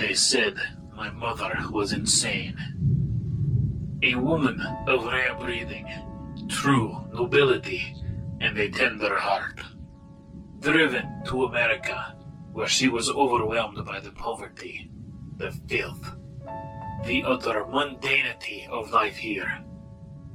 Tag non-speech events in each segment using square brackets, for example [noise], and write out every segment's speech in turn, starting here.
They said my mother was insane. A woman of rare breeding, true nobility, and a tender heart. Driven to America, where she was overwhelmed by the poverty, the filth, the utter mundanity of life here.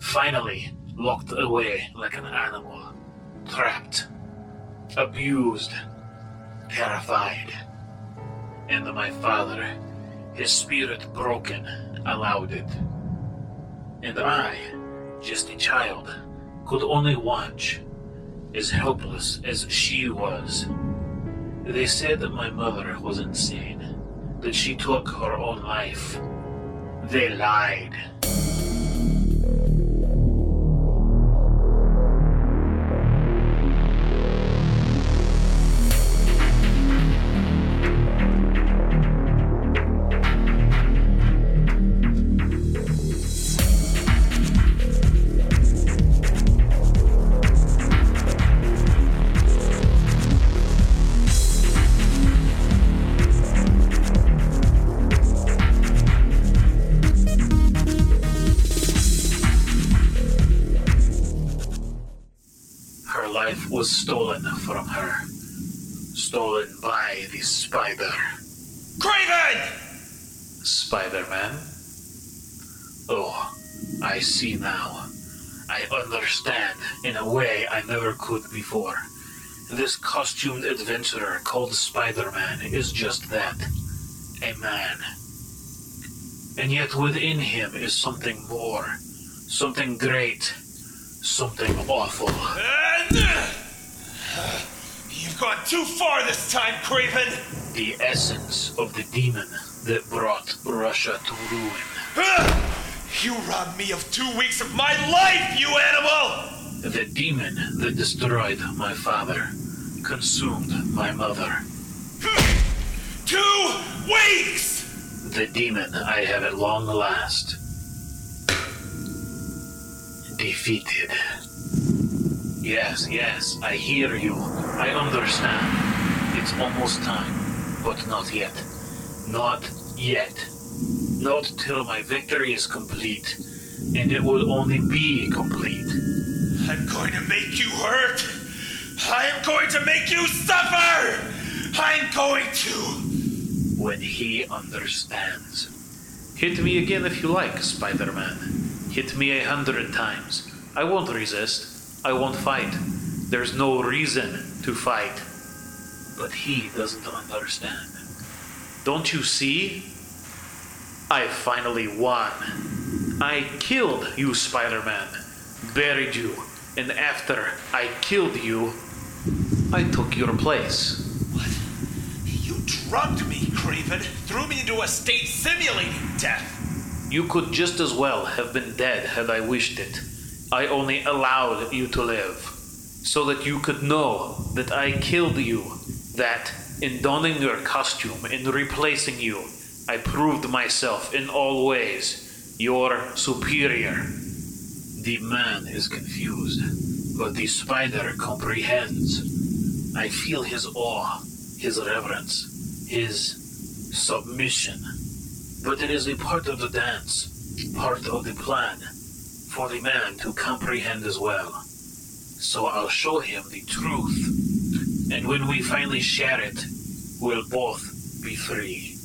Finally, locked away like an animal, trapped, abused, terrified. And my father, his spirit broken, allowed it. And I, just a child, could only watch, as helpless as she was. They said that my mother was insane, that she took her own life. They lied. Was stolen from her. Stolen by the spider. Kraven! Spider Man? Oh, I see now. I understand in a way I never could before. This costumed adventurer called Spider Man is just that a man. And yet within him is something more, something great, something awful. Gone too far this time, Kraven! The essence of the demon that brought Russia to ruin. You robbed me of two weeks of my life, you animal! The demon that destroyed my father, consumed my mother. Two weeks! The demon I have at long last defeated. Yes, yes, I hear you. I understand. It's almost time, but not yet. Not yet. Not till my victory is complete, and it will only be complete. I'm going to make you hurt! I am going to make you suffer! I'm going to! When he understands. Hit me again if you like, Spider Man. Hit me a hundred times. I won't resist. I won't fight. There's no reason to fight. But he doesn't understand. Don't you see? I finally won. I killed you, Spider Man. Buried you. And after I killed you, I took your place. What? You drugged me, Kraven. Threw me into a state simulating death. You could just as well have been dead had I wished it. I only allowed you to live, so that you could know that I killed you, that in donning your costume and replacing you, I proved myself in all ways your superior. The man is confused, but the spider comprehends. I feel his awe, his reverence, his submission. But it is a part of the dance, part of the plan, for the man to comprehend as well. So I'll show him the truth, and when we finally share it, we'll both be free.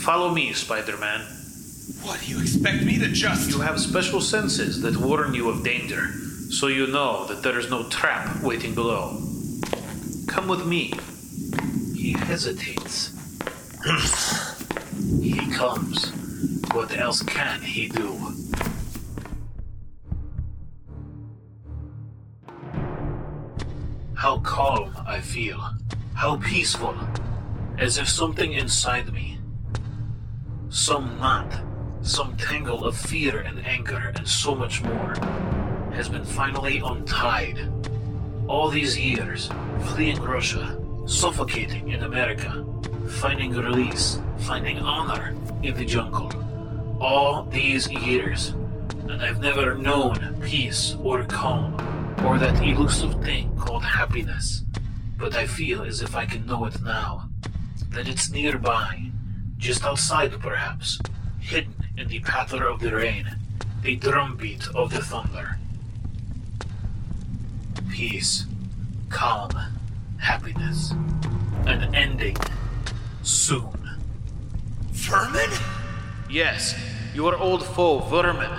Follow me, Spider Man. What, do you expect me to just. You have special senses that warn you of danger, so you know that there is no trap waiting below. Come with me. He hesitates. [clears throat] he comes. What else can he do? How calm I feel. How peaceful. As if something inside me, some knot, some tangle of fear and anger and so much more, has been finally untied. All these years, fleeing Russia, suffocating in America, finding release, finding honor in the jungle. All these years, and I've never known peace or calm or that elusive thing called happiness. But I feel as if I can know it now, that it's nearby, Just outside, perhaps, hidden in the patter of the rain, the drumbeat of the thunder. Peace, calm, happiness, an ending soon. Vermin? Yes, your old foe, Vermin.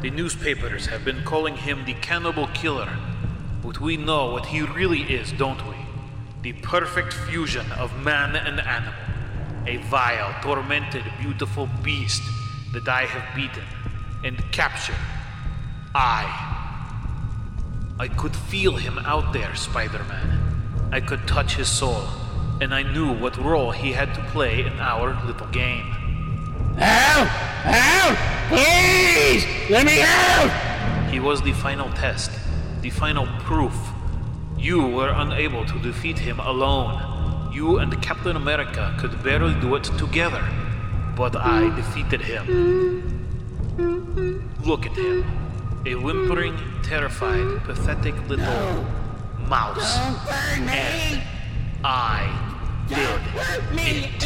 The newspapers have been calling him the cannibal killer. But we know what he really is, don't we? The perfect fusion of man and animal. A vile, tormented, beautiful beast that I have beaten and captured. I. I could feel him out there, Spider Man. I could touch his soul, and I knew what role he had to play in our little game. Help! Help! Please! Let me out! He was the final test, the final proof. You were unable to defeat him alone. You and Captain America could barely do it together. But I defeated him. Look at him. A whimpering, terrified, pathetic little mouse. Burn And! I did it.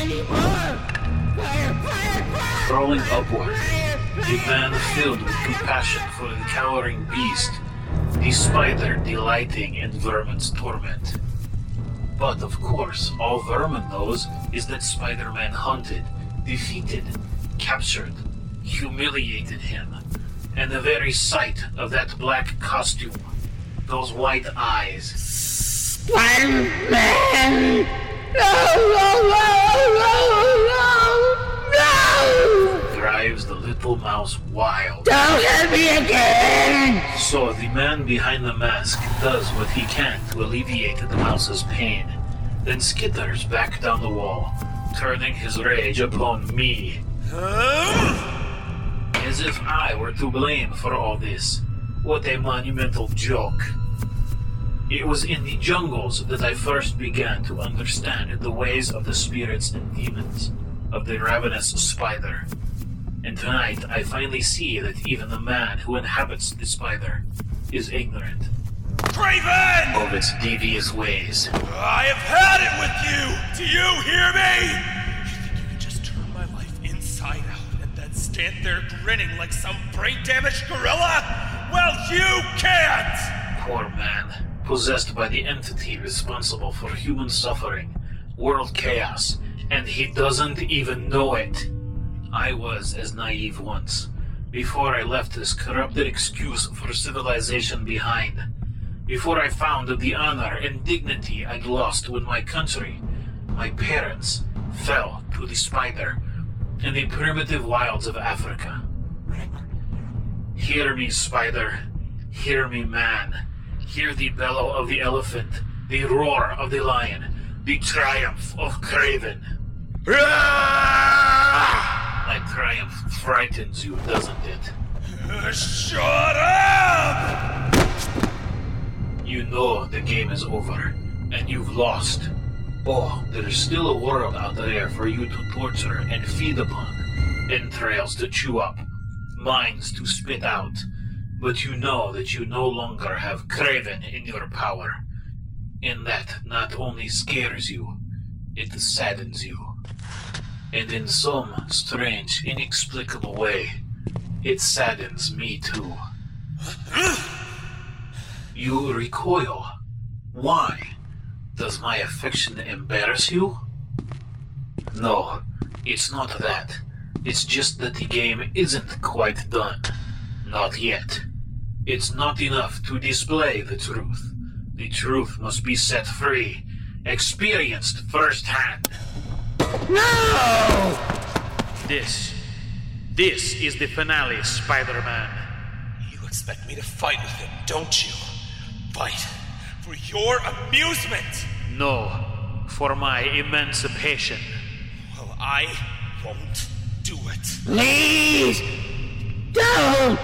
Crawling upward, the man filled with compassion for the cowering beast, the spider delighting in vermin's torment. But of course, all vermin knows is that Spider Man hunted, defeated, captured, humiliated him, and the very sight of that black costume, those white eyes, Spider-Man! No! No! No! Drives mouse wild. Don't hurt me again! So the man behind the mask does what he can to alleviate the mouse's pain, then skitters back down the wall, turning his rage upon me, as if I were to blame for all this. What a monumental joke. It was in the jungles that I first began to understand the ways of the spirits and demons, of the ravenous spider. And tonight I finally see that even the man who inhabits the spider is ignorant Kraven! of its devious ways. I have had it with you! Do you hear me? You think you can just turn my life inside out and then stand there grinning like some brain damaged gorilla? Well, you can't! Poor man, possessed by the entity responsible for human suffering, world chaos, and he doesn't even know it. I was as naive once, before I left this corrupted excuse for civilization behind. Before I found the honor and dignity I'd lost when my country, my parents, fell to the spider in the primitive wilds of Africa. Hear me, spider. Hear me, man. Hear the bellow of the elephant, the roar of the lion, the triumph of Kraven. Triumph frightens you, doesn't it? Shut up! You know the game is over, and you've lost. Oh, there's still a world out there for you to torture and feed upon, entrails to chew up, minds to spit out. But you know that you no longer have Kraven in your power. And that not only scares you, it saddens you. And in some strange, inexplicable way, it saddens me too. [clears throat] You recoil. Why? Does my affection embarrass you? No, it's not that. It's just that the game isn't quite done. Not yet. It's not enough to display the truth. The truth must be set free, experienced firsthand. No! This. This is the finale, Spider Man. You expect me to fight with him, don't you? Fight for your amusement! No, for my emancipation. Well, I won't do it. Please! Don't!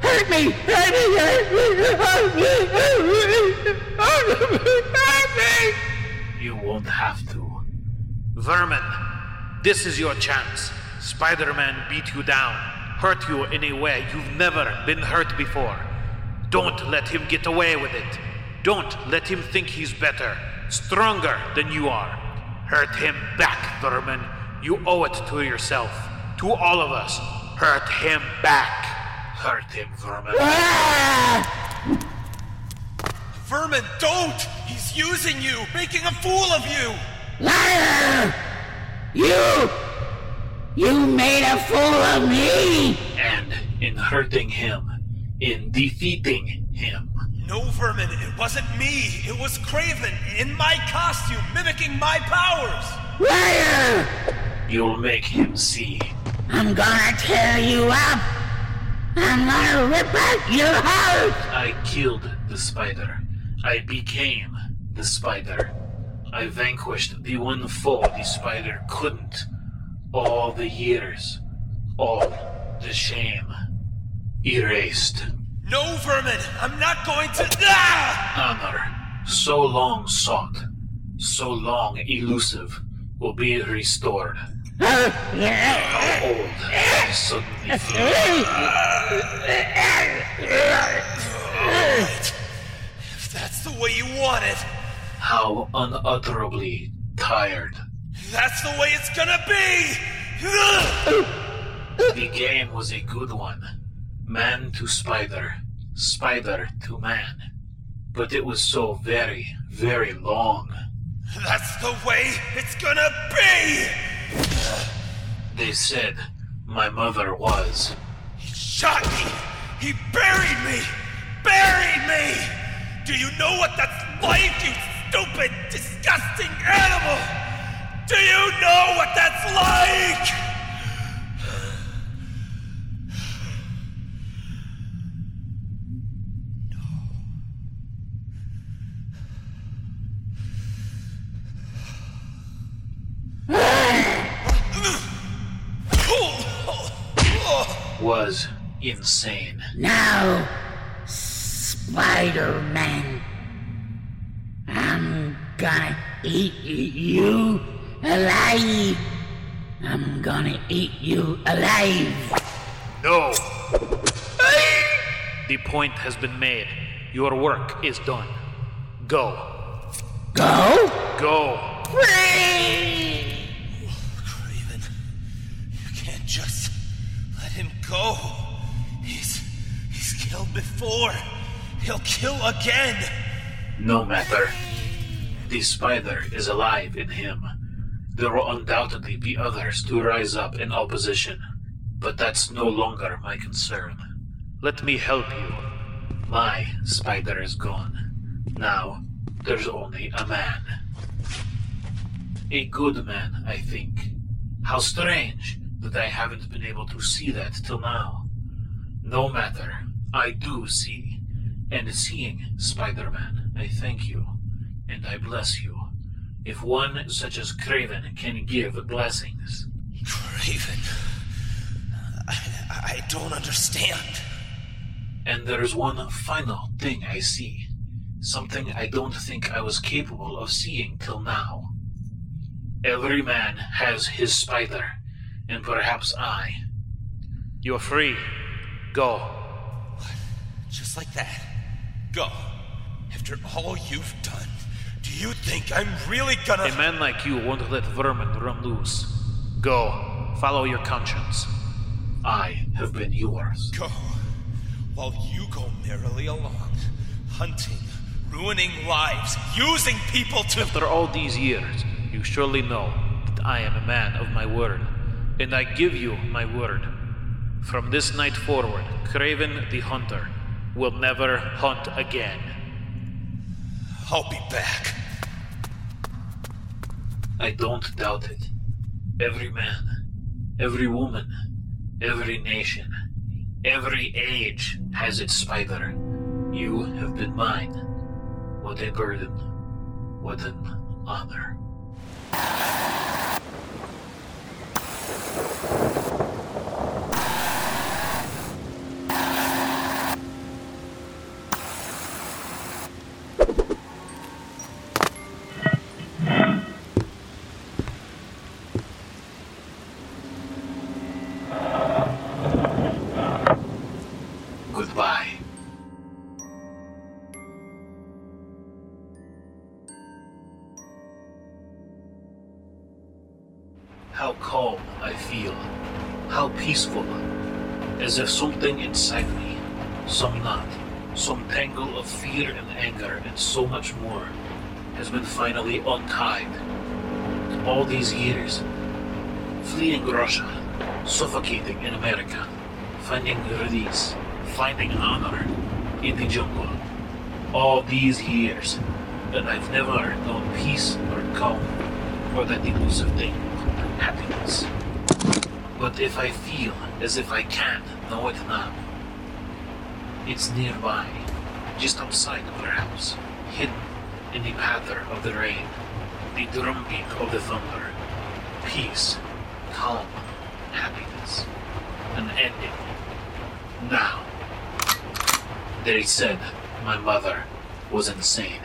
Hurt me! Hurt me! Hurt me! Hurt me! Hurt me! Hurt me! Hurt me! You won't have to. Vermin, this is your chance. Spider Man beat you down, hurt you in a way you've never been hurt before. Don't let him get away with it. Don't let him think he's better, stronger than you are. Hurt him back, Vermin. You owe it to yourself, to all of us. Hurt him back. Hurt him, vermin. Vermin, don't! He's using you, making a fool of you! Liar! You! You made a fool of me! And in hurting him, in defeating him, No, Vermin, it wasn't me. It was Kraven in my costume, mimicking my powers. Liar! you'll make him see. I'm gonna tear you up! I'm gonna rip out your heart! I killed the spider. I became the spider. I vanquished the one foe the spider couldn't. All the years, all the shame, erased. No, Vermin, I'm not going to. Ah! Honor, so long sought, so long elusive, will be restored. How old I suddenly. Alright. If that's the way you want it, How unutterably tired. that's the way it's gonna be! [laughs] The game was a good one. Man to spider, spider to man. But it was so very, very long. That's the way it's gonna be! They said my mother was. He shot me! He buried me! Buried me! Do you know what that's like, you stupid, disgusting animal? Do you know what that's like? was insane. Now, Spider Man, I'm gonna eat you alive. I'm gonna eat you alive. No! The point has been made. Your work is done. Go. Go? Go. Free! Kraven, you can't just let him go. He's he's killed before. He'll kill again. No matter. The spider is alive in him. There will undoubtedly be others to rise up in opposition. But that's no longer my concern. Let me help you. My spider is gone. Now, there's only a man. A good man, I think. How strange that I haven't been able to see that till now. No matter, I do see. And seeing Spider Man, I thank you. And I bless you. If one such as Kraven can give blessings, Kraven, I, I don't understand. And there's one final thing I see. Something I don't think I was capable of seeing till now. Every man has his spider, and perhaps I. You're free. Go. What? Just like that. Go. After all you've done, do you think I'm really gonna. A man like you won't let vermin run loose. Go. Follow your conscience. I have been yours. Go. While you go merrily along, hunting, ruining lives, using people to. After all these years, you surely know that I am a man of my word, and I give you my word. From this night forward, Kraven the Hunter will never hunt again. I'll be back. I don't doubt it. Every man, every woman, every nation, every age has its spider. You have been mine. What a burden. What an honor. Calm I feel, how peaceful, as if something inside me, some knot, some tangle of fear and anger and so much more, has been finally untied. All these years, fleeing Russia, suffocating in America, finding release, finding honor in the jungle. All these years, and I've never known peace or calm or that elusive thing, happiness. But if I feel as if I can't know it now, it's nearby, just outside of our house, hidden in the patter of the rain, the drumbeat of the thunder. Peace, calm, happiness, an ending. Now. They said my mother was insane.